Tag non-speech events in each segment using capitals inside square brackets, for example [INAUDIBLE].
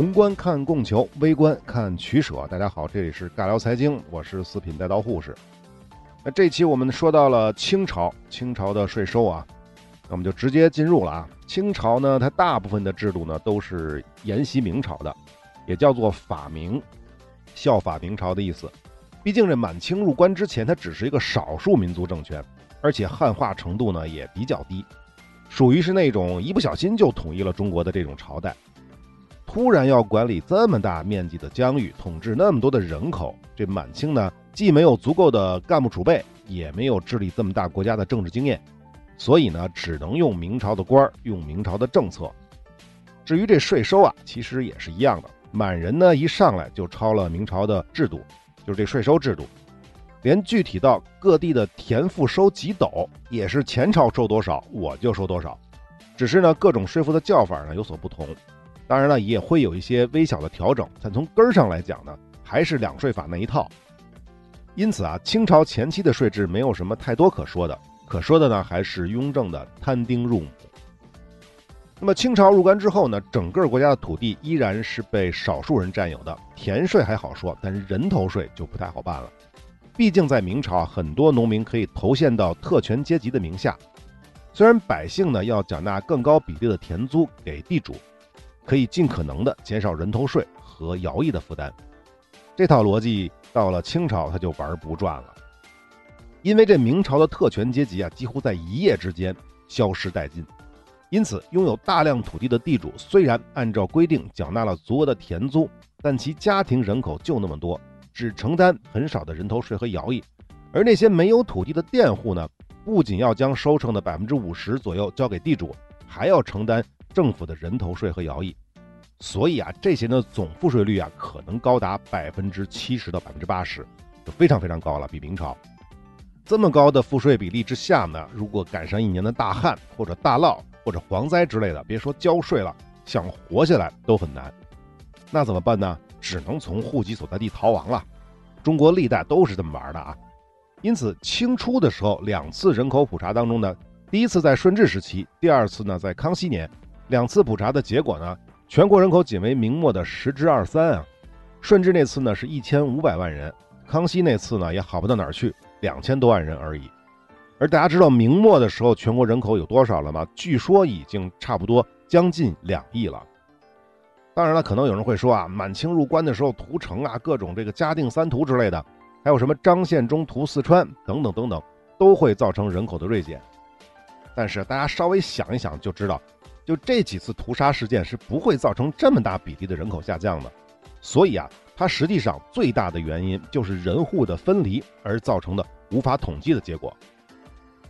宏观看供求，微观看取舍。大家好，这里是尬聊财经，我是四品带刀护士。那这期我们说到了清朝，清朝的税收啊，那我们就直接进入了啊。清朝呢，它大部分的制度呢都是沿袭明朝的，也叫做法明，效法明朝的意思。毕竟这满清入关之前，它只是一个少数民族政权，而且汉化程度呢也比较低，属于是那种一不小心就统一了中国的这种朝代。突然要管理这么大面积的疆域，统治那么多的人口，这满清呢，既没有足够的干部储备，也没有治理这么大国家的政治经验，所以呢，只能用明朝的官儿，用明朝的政策。至于这税收啊，其实也是一样的，满人呢一上来就抄了明朝的制度，就是这税收制度，连具体到各地的田赋收几斗，也是前朝收多少我就收多少，只是呢，各种税赋的叫法呢有所不同。当然了，也会有一些微小的调整，但从根儿上来讲呢，还是两税法那一套。因此啊，清朝前期的税制没有什么太多可说的，可说的呢还是雍正的摊丁入亩。那么清朝入关之后呢，整个国家的土地依然是被少数人占有的，田税还好说，但是人头税就不太好办了。毕竟在明朝，很多农民可以投献到特权阶级的名下，虽然百姓呢要缴纳更高比例的田租给地主。可以尽可能的减少人头税和徭役的负担，这套逻辑到了清朝他就玩不转了，因为这明朝的特权阶级啊几乎在一夜之间消失殆尽，因此拥有大量土地的地主虽然按照规定缴纳了足额的田租，但其家庭人口就那么多，只承担很少的人头税和徭役，而那些没有土地的佃户呢，不仅要将收成的百分之五十左右交给地主，还要承担。政府的人头税和徭役，所以啊，这些的总赋税率啊，可能高达百分之七十到百分之八十，就非常非常高了。比明朝这么高的赋税比例之下呢，如果赶上一年的大旱或者大涝或者蝗灾之类的，别说交税了，想活下来都很难。那怎么办呢？只能从户籍所在地逃亡了。中国历代都是这么玩的啊。因此，清初的时候，两次人口普查当中呢，第一次在顺治时期，第二次呢在康熙年。两次普查的结果呢，全国人口仅为明末的十之二三啊。顺治那次呢是一千五百万人，康熙那次呢也好不到哪儿去，两千多万人而已。而大家知道明末的时候全国人口有多少了吗？据说已经差不多将近两亿了。当然了，可能有人会说啊，满清入关的时候屠城啊，各种这个嘉定三屠之类的，还有什么张献忠屠四川等等等等，都会造成人口的锐减。但是大家稍微想一想就知道。就这几次屠杀事件是不会造成这么大比例的人口下降的，所以啊，它实际上最大的原因就是人户的分离而造成的无法统计的结果。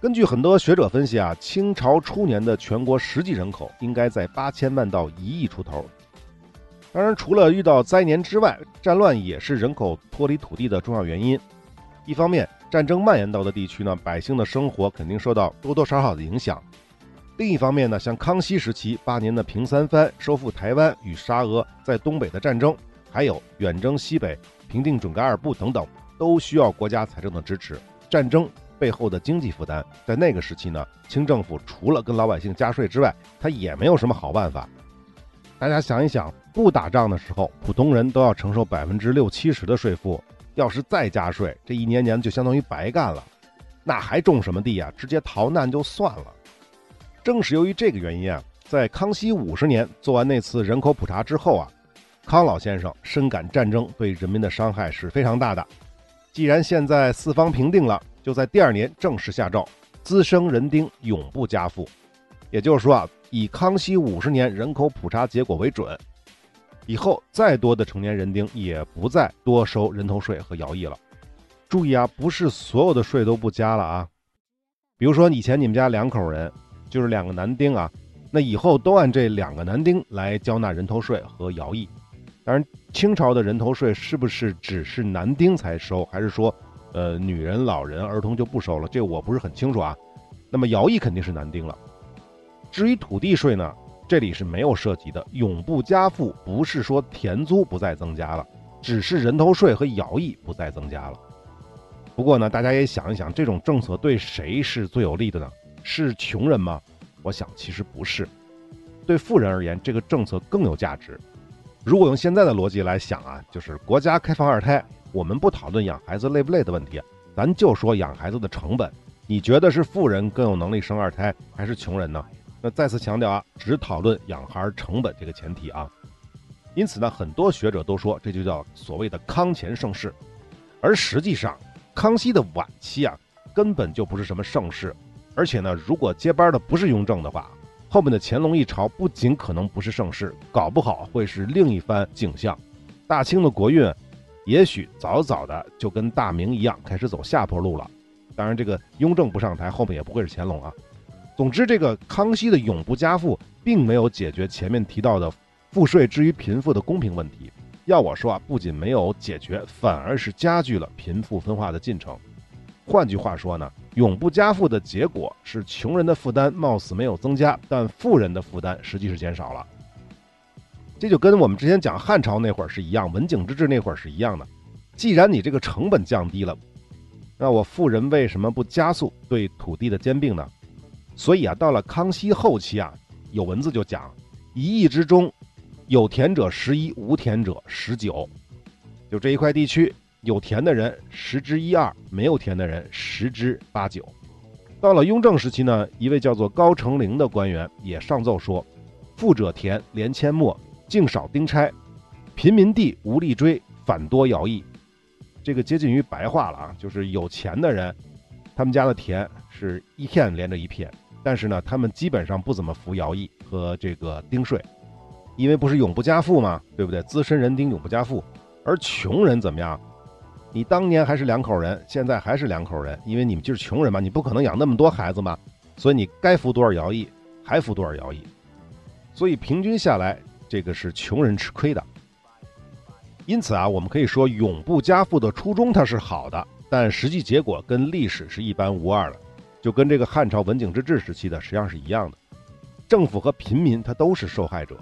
根据很多学者分析啊，清朝初年的全国实际人口应该在八千万到一亿出头。当然，除了遇到灾年之外，战乱也是人口脱离土地的重要原因。一方面，战争蔓延到的地区呢，百姓的生活肯定受到多多少少的影响。另一方面呢，像康熙时期八年的平三藩、收复台湾与沙俄在东北的战争，还有远征西北、平定准噶尔部等等，都需要国家财政的支持。战争背后的经济负担，在那个时期呢，清政府除了跟老百姓加税之外，他也没有什么好办法。大家想一想，不打仗的时候，普通人都要承受百分之六七十的税负，要是再加税，这一年年就相当于白干了。那还种什么地呀？直接逃难就算了。正是由于这个原因啊，在康熙五十年做完那次人口普查之后啊，康老先生深感战争对人民的伤害是非常大的。既然现在四方平定了，就在第二年正式下诏，滋生人丁永不加赋。也就是说啊，以康熙五十年人口普查结果为准，以后再多的成年人丁也不再多收人头税和徭役了。注意啊，不是所有的税都不加了啊。比如说以前你们家两口人。就是两个男丁啊，那以后都按这两个男丁来交纳人头税和徭役。当然，清朝的人头税是不是只是男丁才收，还是说，呃，女人、老人、儿童就不收了？这我不是很清楚啊。那么徭役肯定是男丁了。至于土地税呢，这里是没有涉及的，永不加赋，不是说田租不再增加了，只是人头税和徭役不再增加了。不过呢，大家也想一想，这种政策对谁是最有利的呢？是穷人吗？我想其实不是。对富人而言，这个政策更有价值。如果用现在的逻辑来想啊，就是国家开放二胎，我们不讨论养孩子累不累的问题，咱就说养孩子的成本。你觉得是富人更有能力生二胎，还是穷人呢？那再次强调啊，只讨论养孩成本这个前提啊。因此呢，很多学者都说这就叫所谓的康乾盛世，而实际上，康熙的晚期啊，根本就不是什么盛世。而且呢，如果接班的不是雍正的话，后面的乾隆一朝不仅可能不是盛世，搞不好会是另一番景象。大清的国运，也许早早的就跟大明一样开始走下坡路了。当然，这个雍正不上台，后面也不会是乾隆啊。总之，这个康熙的永不加赋，并没有解决前面提到的赋税之于贫富的公平问题。要我说啊，不仅没有解决，反而是加剧了贫富分化的进程。换句话说呢？永不加赋的结果是，穷人的负担貌似没有增加，但富人的负担实际是减少了。这就跟我们之前讲汉朝那会儿是一样，文景之治那会儿是一样的。既然你这个成本降低了，那我富人为什么不加速对土地的兼并呢？所以啊，到了康熙后期啊，有文字就讲：一亿之中，有田者十一，无田者十九。就这一块地区。有田的人十之一二，没有田的人十之八九。到了雍正时期呢，一位叫做高成龄的官员也上奏说：“富者田连阡陌，净少丁差；贫民地无力追，反多徭役。”这个接近于白话了啊，就是有钱的人，他们家的田是一片连着一片，但是呢，他们基本上不怎么服徭役和这个丁税，因为不是永不加赋吗？对不对？资深人丁永不加赋，而穷人怎么样？你当年还是两口人，现在还是两口人，因为你们就是穷人嘛，你不可能养那么多孩子嘛，所以你该服多少徭役还服多少徭役，所以平均下来，这个是穷人吃亏的。因此啊，我们可以说永不加赋的初衷它是好的，但实际结果跟历史是一般无二的，就跟这个汉朝文景之治时期的实际上是一样的，政府和平民他都是受害者，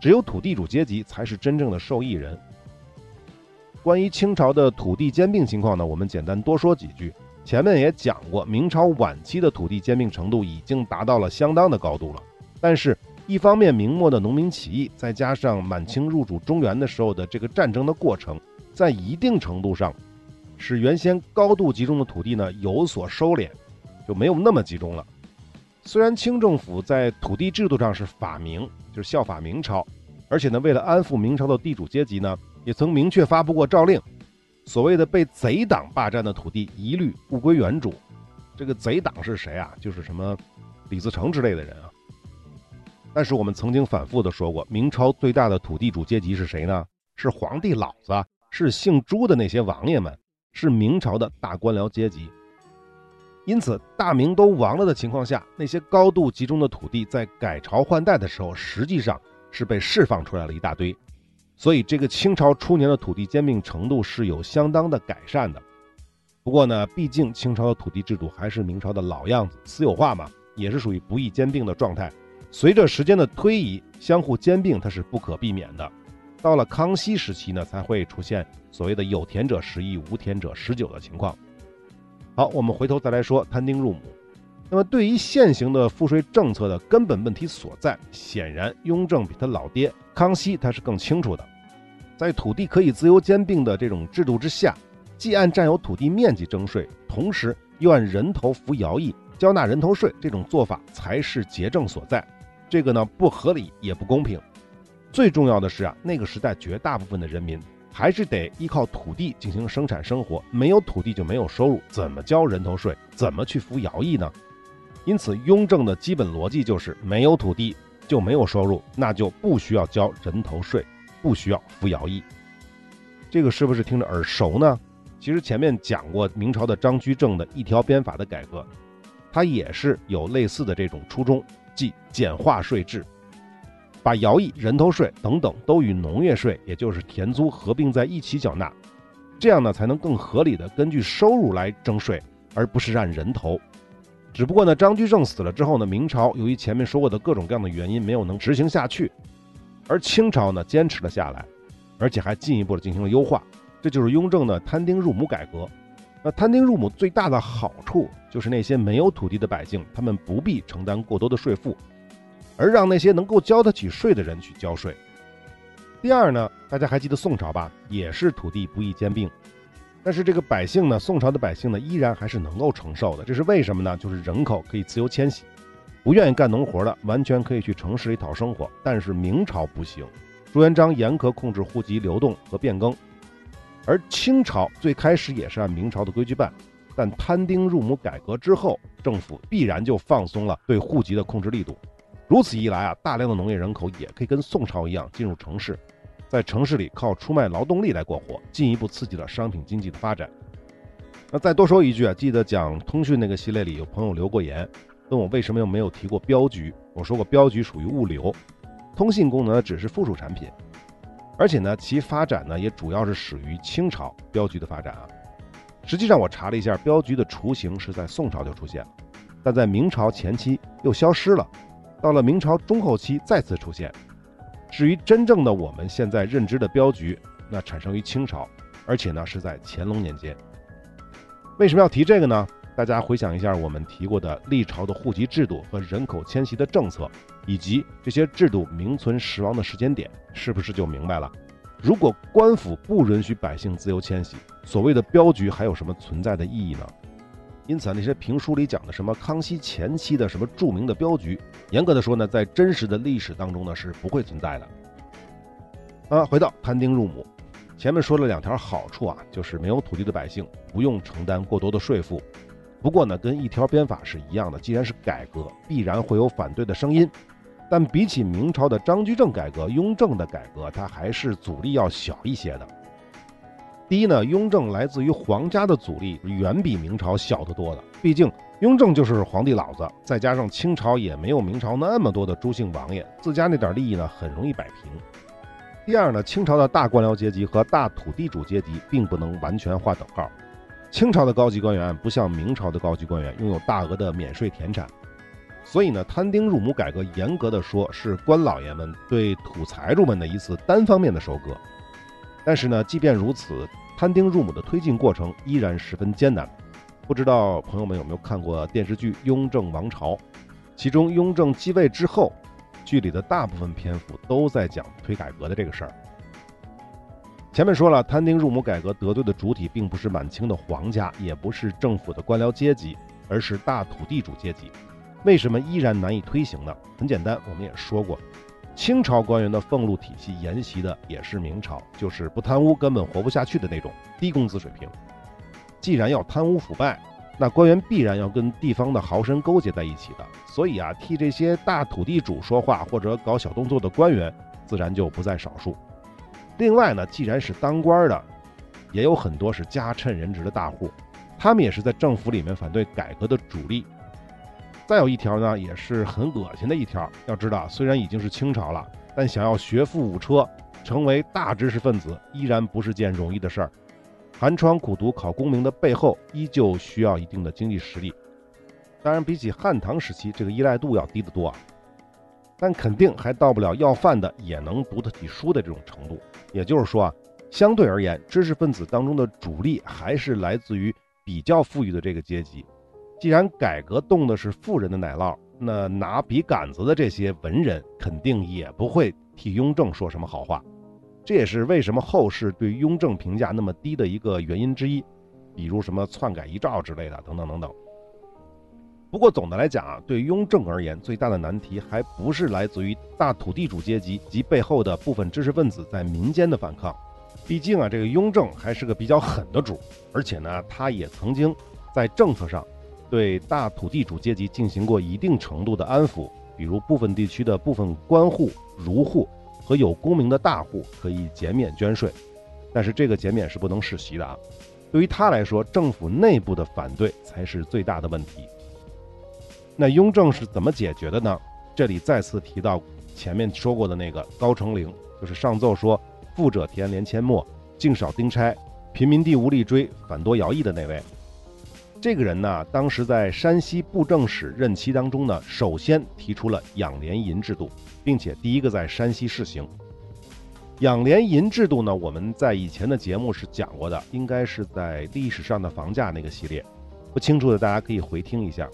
只有土地主阶级才是真正的受益人。关于清朝的土地兼并情况呢，我们简单多说几句。前面也讲过，明朝晚期的土地兼并程度已经达到了相当的高度了。但是，一方面明末的农民起义，再加上满清入主中原的时候的这个战争的过程，在一定程度上，使原先高度集中的土地呢有所收敛，就没有那么集中了。虽然清政府在土地制度上是法明，就是效法明朝，而且呢，为了安抚明朝的地主阶级呢。也曾明确发布过诏令，所谓的被贼党霸占的土地一律物归原主。这个贼党是谁啊？就是什么李自成之类的人啊。但是我们曾经反复的说过，明朝最大的土地主阶级是谁呢？是皇帝老子，是姓朱的那些王爷们，是明朝的大官僚阶级。因此，大明都亡了的情况下，那些高度集中的土地在改朝换代的时候，实际上是被释放出来了一大堆。所以，这个清朝初年的土地兼并程度是有相当的改善的。不过呢，毕竟清朝的土地制度还是明朝的老样子，私有化嘛，也是属于不易兼并的状态。随着时间的推移，相互兼并它是不可避免的。到了康熙时期呢，才会出现所谓的有田者十亿，无田者十九的情况。好，我们回头再来说摊丁入亩。那么，对于现行的赋税政策的根本问题所在，显然雍正比他老爹康熙他是更清楚的。在土地可以自由兼并的这种制度之下，既按占有土地面积征税，同时又按人头服徭役、交纳人头税，这种做法才是节政所在。这个呢不合理也不公平。最重要的是啊，那个时代绝大部分的人民还是得依靠土地进行生产生活，没有土地就没有收入，怎么交人头税，怎么去服徭役呢？因此，雍正的基本逻辑就是：没有土地就没有收入，那就不需要交人头税。不需要服徭役，这个是不是听着耳熟呢？其实前面讲过明朝的张居正的一条鞭法的改革，他也是有类似的这种初衷，即简化税制，把徭役、人头税等等都与农业税，也就是田租合并在一起缴纳，这样呢才能更合理的根据收入来征税，而不是按人头。只不过呢，张居正死了之后呢，明朝由于前面说过的各种各样的原因，没有能执行下去。而清朝呢，坚持了下来，而且还进一步的进行了优化，这就是雍正的摊丁入亩改革。那摊丁入亩最大的好处就是那些没有土地的百姓，他们不必承担过多的税负，而让那些能够交得起税的人去交税。第二呢，大家还记得宋朝吧？也是土地不易兼并，但是这个百姓呢，宋朝的百姓呢，依然还是能够承受的。这是为什么呢？就是人口可以自由迁徙，不愿意干农活的，完全可以去城市里讨生活。但是明朝不行，朱元璋严格控制户籍流动和变更，而清朝最开始也是按明朝的规矩办，但摊丁入亩改革之后，政府必然就放松了对户籍的控制力度。如此一来啊，大量的农业人口也可以跟宋朝一样进入城市，在城市里靠出卖劳动力来过活，进一步刺激了商品经济的发展。那再多说一句啊，记得讲通讯那个系列里有朋友留过言，问我为什么又没有提过镖局。我说过，镖局属于物流，通信功能只是附属产品，而且呢，其发展呢也主要是始于清朝镖局的发展啊。实际上我查了一下，镖局的雏形是在宋朝就出现了，但在明朝前期又消失了。到了明朝中后期再次出现。至于真正的我们现在认知的镖局，那产生于清朝，而且呢是在乾隆年间。为什么要提这个呢？大家回想一下我们提过的历朝的户籍制度和人口迁徙的政策，以及这些制度名存实亡的时间点，是不是就明白了？如果官府不允许百姓自由迁徙，所谓的镖局还有什么存在的意义呢？因此啊，那些评书里讲的什么康熙前期的什么著名的镖局，严格的说呢，在真实的历史当中呢是不会存在的。啊，回到摊丁入亩，前面说了两条好处啊，就是没有土地的百姓不用承担过多的税负。不过呢，跟一条鞭法是一样的，既然是改革，必然会有反对的声音。但比起明朝的张居正改革、雍正的改革，它还是阻力要小一些的。第一呢，雍正来自于皇家的阻力远比明朝小得多的，毕竟雍正就是皇帝老子，再加上清朝也没有明朝那么多的朱姓王爷，自家那点利益呢很容易摆平。第二呢，清朝的大官僚阶级和大土地主阶级并不能完全划等号，清朝的高级官员不像明朝的高级官员拥有大额的免税田产，所以呢，摊丁入亩改革严格的说是官老爷们对土财主们的一次单方面的收割。但是呢，即便如此，摊丁入亩的推进过程依然十分艰难。不知道朋友们有没有看过电视剧《雍正王朝》？其中雍正继位之后，剧里的大部分篇幅都在讲推改革的这个事儿。前面说了，摊丁入亩改革得罪的主体并不是满清的皇家，也不是政府的官僚阶级，而是大土地主阶级。为什么依然难以推行呢？很简单，我们也说过。清朝官员的俸禄体系沿袭的也是明朝，就是不贪污根本活不下去的那种低工资水平。既然要贪污腐败，那官员必然要跟地方的豪绅勾结在一起的。所以啊，替这些大土地主说话或者搞小动作的官员，自然就不在少数。另外呢，既然是当官的，也有很多是家趁人直的大户，他们也是在政府里面反对改革的主力。再有一条呢，也是很恶心的一条。要知道，虽然已经是清朝了，但想要学富五车，成为大知识分子，依然不是件容易的事儿。寒窗苦读考功名的背后，依旧需要一定的经济实力。当然，比起汉唐时期，这个依赖度要低得多。但肯定还到不了要饭的也能读得起书的这种程度。也就是说啊，相对而言，知识分子当中的主力还是来自于比较富裕的这个阶级。既然改革动的是富人的奶酪，那拿笔杆子的这些文人肯定也不会替雍正说什么好话。这也是为什么后世对雍正评价那么低的一个原因之一，比如什么篡改遗诏之类的，等等等等。不过总的来讲啊，对雍正而言，最大的难题还不是来自于大土地主阶级及背后的部分知识分子在民间的反抗。毕竟啊，这个雍正还是个比较狠的主，而且呢，他也曾经在政策上。对大土地主阶级进行过一定程度的安抚，比如部分地区的部分官户、儒户和有功名的大户可以减免捐税，但是这个减免是不能世袭的啊。对于他来说，政府内部的反对才是最大的问题。那雍正是怎么解决的呢？这里再次提到前面说过的那个高成龄，就是上奏说“富者田连阡陌，净少丁差，贫民地无力追，反多徭役”的那位。这个人呢，当时在山西布政使任期当中呢，首先提出了养廉银制度，并且第一个在山西试行。养廉银制度呢，我们在以前的节目是讲过的，应该是在历史上的房价那个系列，不清楚的大家可以回听一下。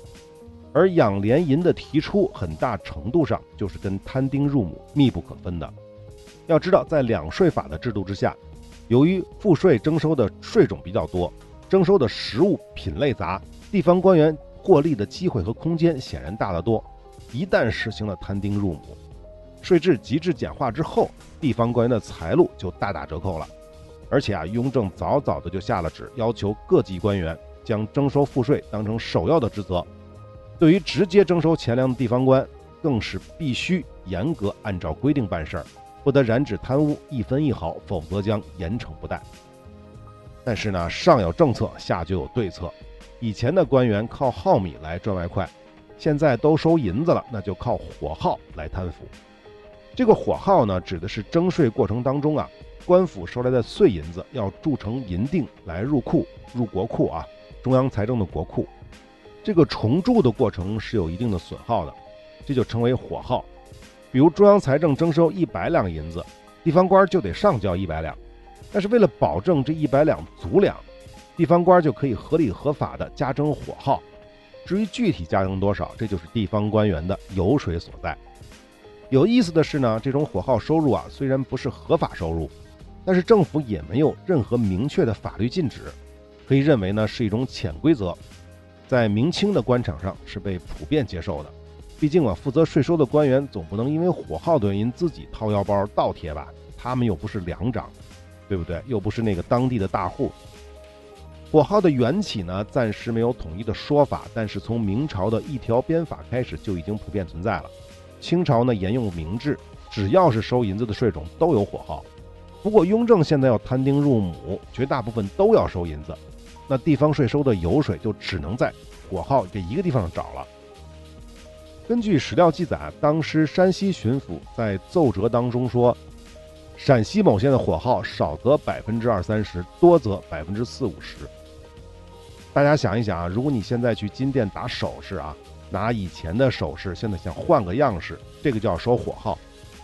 而养廉银的提出，很大程度上就是跟摊丁入亩密不可分的。要知道，在两税法的制度之下，由于赋税征收的税种比较多，征收的实物品类杂，地方官员获利的机会和空间显然大得多。一旦实行了摊丁入亩，税制极致简化之后，地方官员的财路就大打折扣了。而且啊，雍正早早的就下了旨，要求各级官员将征收赋税当成首要的职责。对于直接征收钱粮的地方官，更是必须严格按照规定办事儿。不得染指贪污一分一毫，否则将严惩不贷。但是呢，上有政策，下就有对策。以前的官员靠耗米来赚外快，现在都收银子了，那就靠火耗来贪腐。这个火耗呢，指的是征税过程当中啊，官府收来的碎银子要铸成银锭来入库，入国库啊，中央财政的国库。这个重铸的过程是有一定的损耗的，这就称为火耗。比如中央财政征收一百两银子，地方官就得上交一百两。但是为了保证这一百两足两，地方官就可以合理合法的加征火耗。至于具体加征多少，这就是地方官员的油水所在。有意思的是呢，这种火耗收入啊，虽然不是合法收入，但是政府也没有任何明确的法律禁止，可以认为呢是一种潜规则，在明清的官场上是被普遍接受的。毕竟啊，负责税收的官员总不能因为火耗的原因自己掏腰包倒贴吧？他们又不是粮长，对不对？又不是那个当地的大户。火耗的缘起呢，暂时没有统一的说法，但是从明朝的一条鞭法开始就已经普遍存在了。清朝呢沿用明制，只要是收银子的税种都有火耗。不过雍正现在要摊丁入亩，绝大部分都要收银子，那地方税收的油水就只能在火耗这一个地方找了。根据史料记载，当时山西巡抚在奏折当中说，陕西某县的火耗少则百分之二三十，多则百分之四五十。大家想一想啊，如果你现在去金店打首饰啊，拿以前的首饰，现在想换个样式，这个叫收火耗，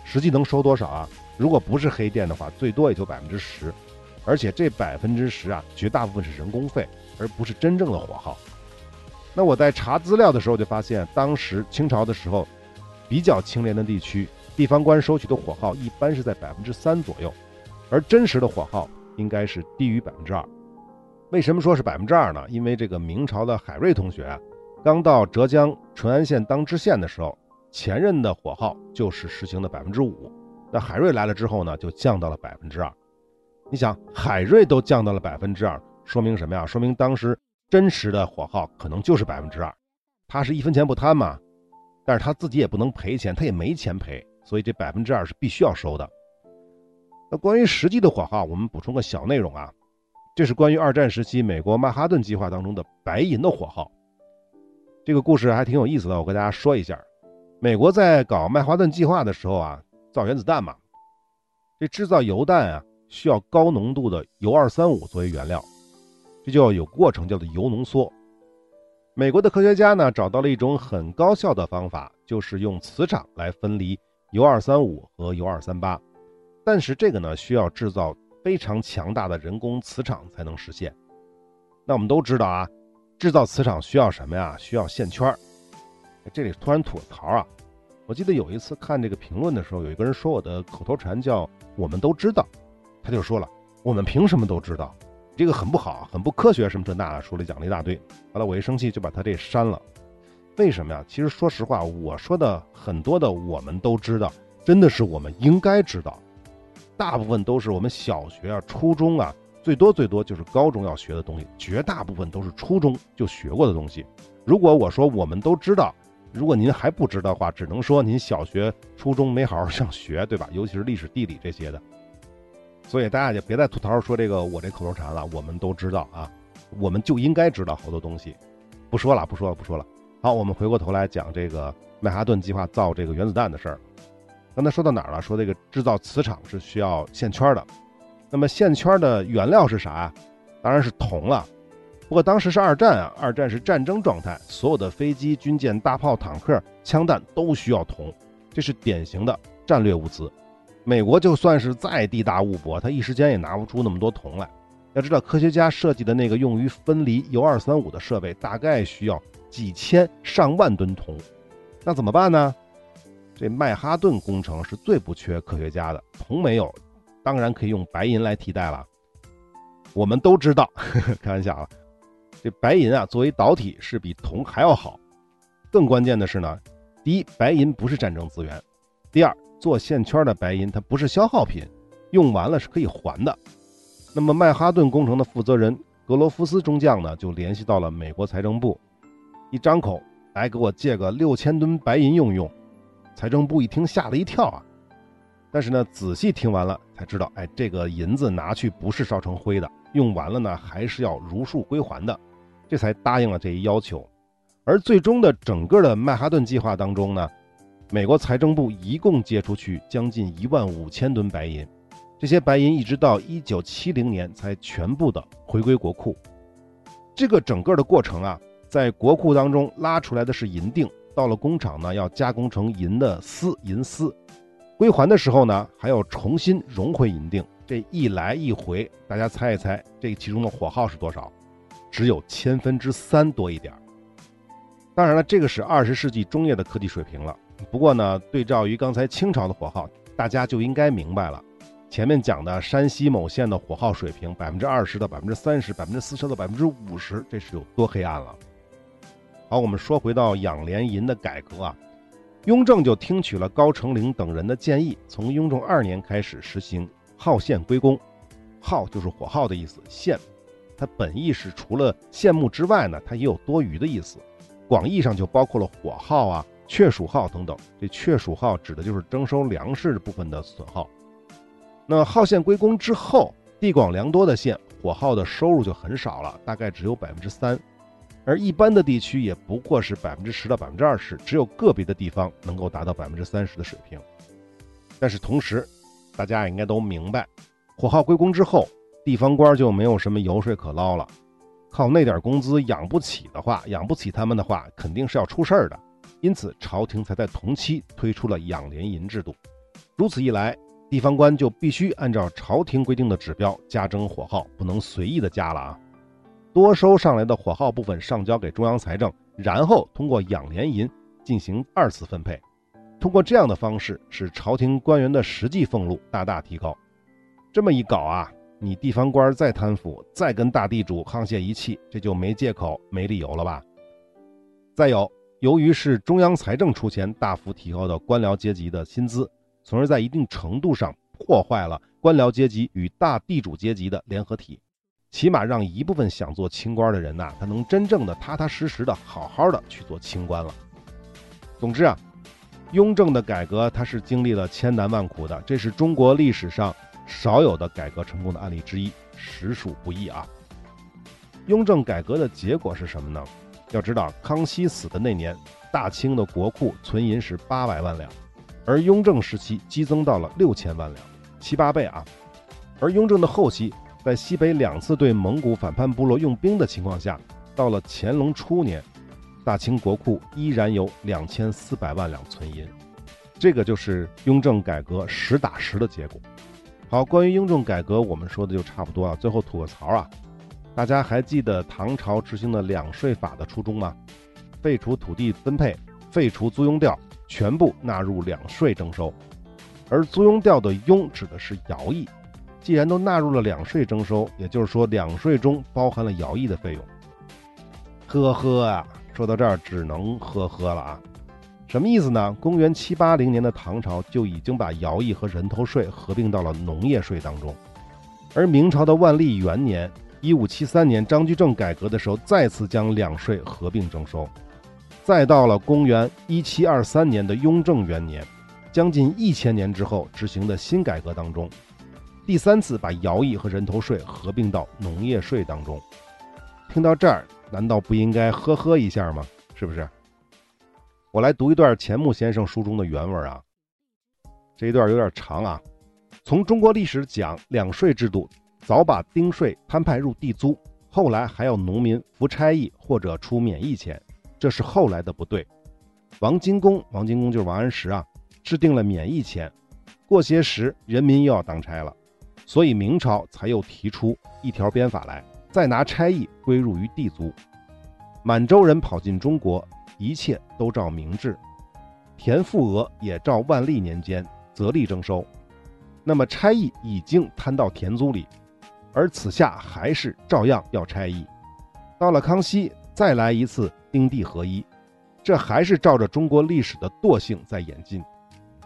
实际能收多少啊？如果不是黑店的话，最多也就百分之十，而且这百分之十啊，绝大部分是人工费，而不是真正的火耗。那我在查资料的时候就发现，当时清朝的时候，比较清廉的地区，地方官收取的火耗一般是在百分之三左右，而真实的火耗应该是低于百分之二。为什么说是百分之二呢？因为这个明朝的海瑞同学啊，刚到浙江淳安县当知县的时候，前任的火耗就是实行的百分之五，那海瑞来了之后呢，就降到了百分之二。你想，海瑞都降到了百分之二，说明什么呀？说明当时。真实的火耗可能就是百分之二，他是一分钱不贪嘛，但是他自己也不能赔钱，他也没钱赔，所以这百分之二是必须要收的。那关于实际的火耗，我们补充个小内容啊，这是关于二战时期美国曼哈顿计划当中的白银的火耗。这个故事还挺有意思的，我跟大家说一下。美国在搞曼哈顿计划的时候啊，造原子弹嘛，这制造油弹啊需要高浓度的铀二三五作为原料。这就要有过程，叫做铀浓缩。美国的科学家呢找到了一种很高效的方法，就是用磁场来分离铀二三五和铀二三八。但是这个呢需要制造非常强大的人工磁场才能实现。那我们都知道啊，制造磁场需要什么呀？需要线圈。这里突然吐槽啊，我记得有一次看这个评论的时候，有一个人说我的口头禅叫“我们都知道”，他就说了：“我们凭什么都知道？”这个很不好，很不科学，什么这那的，说了讲了一大堆。后来我一生气就把他这删了。为什么呀？其实说实话，我说的很多的我们都知道，真的是我们应该知道。大部分都是我们小学啊、初中啊，最多最多就是高中要学的东西，绝大部分都是初中就学过的东西。如果我说我们都知道，如果您还不知道的话，只能说您小学、初中没好好上学，对吧？尤其是历史、地理这些的。所以大家也别再吐槽说这个我这口头禅了，我们都知道啊，我们就应该知道好多东西。不说了，不说了，不说了。好，我们回过头来讲这个曼哈顿计划造这个原子弹的事儿。刚才说到哪儿了？说这个制造磁场是需要线圈的。那么线圈的原料是啥呀？当然是铜了。不过当时是二战啊，二战是战争状态，所有的飞机、军舰、大炮、坦克、枪弹都需要铜，这是典型的战略物资。美国就算是再地大物博，他一时间也拿不出那么多铜来。要知道，科学家设计的那个用于分离铀二三五的设备，大概需要几千上万吨铜。那怎么办呢？这曼哈顿工程是最不缺科学家的，铜没有，当然可以用白银来替代了。我们都知道，呵 [LAUGHS] 呵开玩笑啊，这白银啊作为导体是比铜还要好。更关键的是呢，第一，白银不是战争资源；第二，做线圈的白银它不是消耗品，用完了是可以还的。那么曼哈顿工程的负责人格罗夫斯中将呢，就联系到了美国财政部，一张口来给我借个六千吨白银用用。财政部一听吓了一跳啊，但是呢，仔细听完了才知道，哎，这个银子拿去不是烧成灰的，用完了呢还是要如数归还的，这才答应了这一要求。而最终的整个的曼哈顿计划当中呢，美国财政部一共借出去将近一万五千吨白银，这些白银一直到一九七零年才全部的回归国库。这个整个的过程啊，在国库当中拉出来的是银锭。到了工厂呢，要加工成银的丝，银丝，归还的时候呢，还要重新融回银锭。这一来一回，大家猜一猜，这其中的火耗是多少？只有千分之三多一点儿。当然了，这个是二十世纪中叶的科技水平了。不过呢，对照于刚才清朝的火耗，大家就应该明白了，前面讲的山西某县的火耗水平，百分之二十到百分之三十，百分之四十到百分之五十，这是有多黑暗了。好，我们说回到养廉银的改革啊，雍正就听取了高成龄等人的建议，从雍正二年开始实行号线归公。号就是火耗的意思，线，它本意是除了线目之外呢，它也有多余的意思。广义上就包括了火耗啊、确属耗等等。这确属耗指的就是征收粮食部分的损耗。那号线归公之后，地广粮多的县，火耗的收入就很少了，大概只有百分之三。而一般的地区也不过是百分之十到百分之二十，只有个别的地方能够达到百分之三十的水平。但是同时，大家也应该都明白，火耗归公之后，地方官就没有什么油水可捞了，靠那点工资养不起的话，养不起他们的话，肯定是要出事儿的。因此，朝廷才在同期推出了养廉银制度。如此一来，地方官就必须按照朝廷规定的指标加征火耗，不能随意的加了啊。多收上来的火耗部分上交给中央财政，然后通过养廉银进行二次分配。通过这样的方式，使朝廷官员的实际俸禄大大提高。这么一搞啊，你地方官再贪腐，再跟大地主沆瀣一气，这就没借口、没理由了吧？再有，由于是中央财政出钱大幅提高的官僚阶级的薪资，从而在一定程度上破坏了官僚阶级与大地主阶级的联合体。起码让一部分想做清官的人呐，他能真正的踏踏实实的好好的去做清官了。总之啊，雍正的改革他是经历了千难万苦的，这是中国历史上少有的改革成功的案例之一，实属不易啊。雍正改革的结果是什么呢？要知道，康熙死的那年，大清的国库存银是八百万两，而雍正时期激增到了六千万两，七八倍啊。而雍正的后期。在西北两次对蒙古反叛部落用兵的情况下，到了乾隆初年，大清国库依然有两千四百万两存银，这个就是雍正改革实打实的结果。好，关于雍正改革，我们说的就差不多了。最后吐个槽啊，大家还记得唐朝执行的两税法的初衷吗？废除土地分配，废除租庸调，全部纳入两税征收。而租庸调的庸指的是徭役。既然都纳入了两税征收，也就是说两税中包含了徭役的费用。呵呵啊，说到这儿只能呵呵了啊。什么意思呢？公元七八零年的唐朝就已经把徭役和人头税合并到了农业税当中，而明朝的万历元年（一五七三年），张居正改革的时候再次将两税合并征收，再到了公元一七二三年的雍正元年，将近一千年之后执行的新改革当中。第三次把徭役和人头税合并到农业税当中，听到这儿，难道不应该呵呵一下吗？是不是？我来读一段钱穆先生书中的原文啊，这一段有点长啊。从中国历史讲，两税制度早把丁税摊派入地租，后来还要农民服差役或者出免役钱，这是后来的不对。王金公，王金公就是王安石啊，制定了免役钱，过些时人民又要当差了。所以明朝才又提出一条鞭法来，再拿差役归入于地租。满洲人跑进中国，一切都照明制。田赋额也照万历年间择例征收。那么差役已经摊到田租里，而此下还是照样要差役。到了康熙，再来一次丁地合一，这还是照着中国历史的惰性在演进。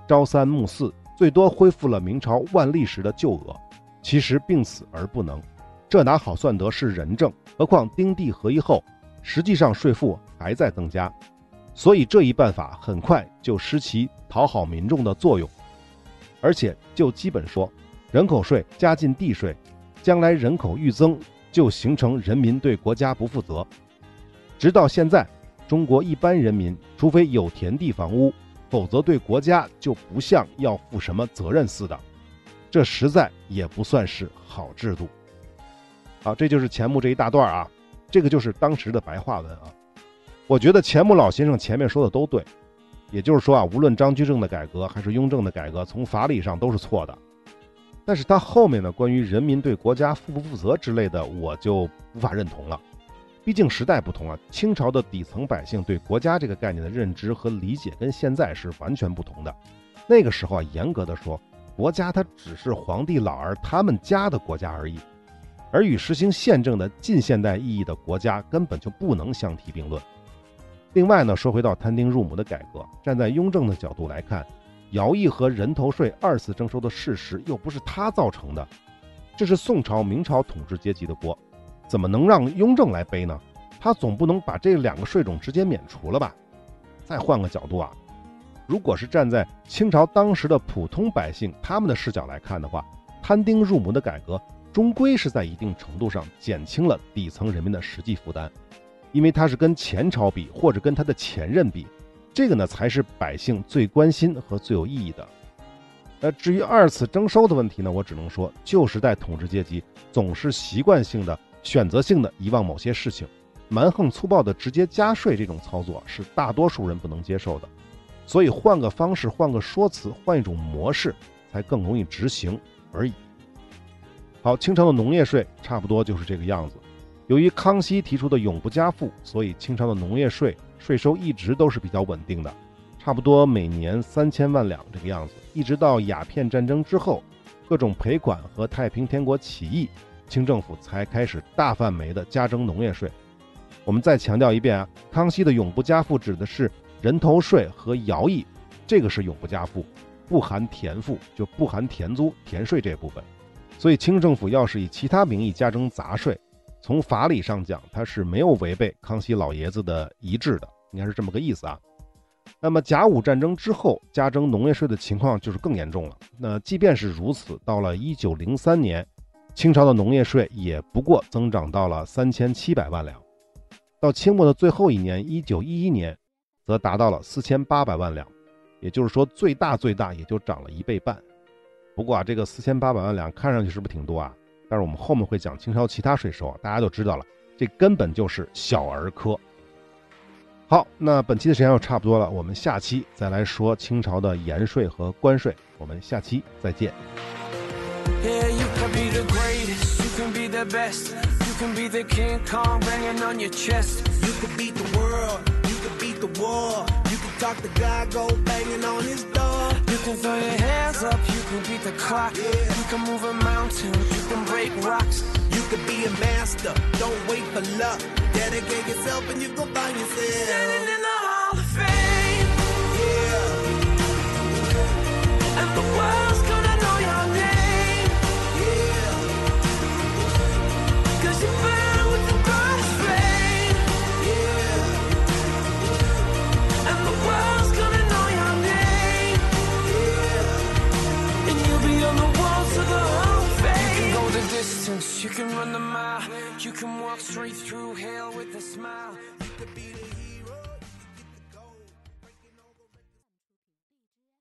朝三暮四，最多恢复了明朝万历时的旧额，其实病死而不能。这哪好算得是仁政？何况丁地合一后，实际上税负还在增加，所以这一办法很快就失其讨好民众的作用。而且就基本说，人口税加进地税，将来人口愈增。就形成人民对国家不负责，直到现在，中国一般人民除非有田地房屋，否则对国家就不像要负什么责任似的，这实在也不算是好制度。好，这就是钱穆这一大段啊，这个就是当时的白话文啊。我觉得钱穆老先生前面说的都对，也就是说啊，无论张居正的改革还是雍正的改革，从法理上都是错的。但是他后面呢，关于人民对国家负不负责之类的，我就无法认同了。毕竟时代不同啊，清朝的底层百姓对国家这个概念的认知和理解跟现在是完全不同的。那个时候啊，严格的说，国家它只是皇帝老儿他们家的国家而已，而与实行宪政的近现代意义的国家根本就不能相提并论。另外呢，说回到摊丁入亩的改革，站在雍正的角度来看。徭役和人头税二次征收的事实又不是他造成的，这是宋朝、明朝统治阶级的锅，怎么能让雍正来背呢？他总不能把这两个税种直接免除了吧？再换个角度啊，如果是站在清朝当时的普通百姓他们的视角来看的话，摊丁入亩的改革终归是在一定程度上减轻了底层人民的实际负担，因为他是跟前朝比，或者跟他的前任比。这个呢，才是百姓最关心和最有意义的。那至于二次征收的问题呢，我只能说，旧时代统治阶级总是习惯性的、选择性的遗忘某些事情，蛮横粗暴的直接加税这种操作是大多数人不能接受的。所以换个方式、换个说辞、换一种模式，才更容易执行而已。好，清朝的农业税差不多就是这个样子。由于康熙提出的永不加赋，所以清朝的农业税。税收一直都是比较稳定的，差不多每年三千万两这个样子，一直到鸦片战争之后，各种赔款和太平天国起义，清政府才开始大范围的加征农业税。我们再强调一遍啊，康熙的永不加赋指的是人头税和徭役，这个是永不加赋，不含田赋，就不含田租、田税这部分。所以清政府要是以其他名义加征杂税，从法理上讲，它是没有违背康熙老爷子的遗志的。应该是这么个意思啊。那么甲午战争之后加征农业税的情况就是更严重了。那即便是如此，到了一九零三年，清朝的农业税也不过增长到了三千七百万两。到清末的最后一年，一九一一年，则达到了四千八百万两。也就是说，最大最大也就涨了一倍半。不过啊，这个四千八百万两看上去是不是挺多啊？但是我们后面会讲清朝其他税收啊，大家就知道了，这根本就是小儿科。好，那本期的时间又差不多了，我们下期再来说清朝的盐税和关税。我们下期再见。Dedicate yourself and you gon' find yourself. Distance, you can run the mile, you can walk straight through hell with a smile.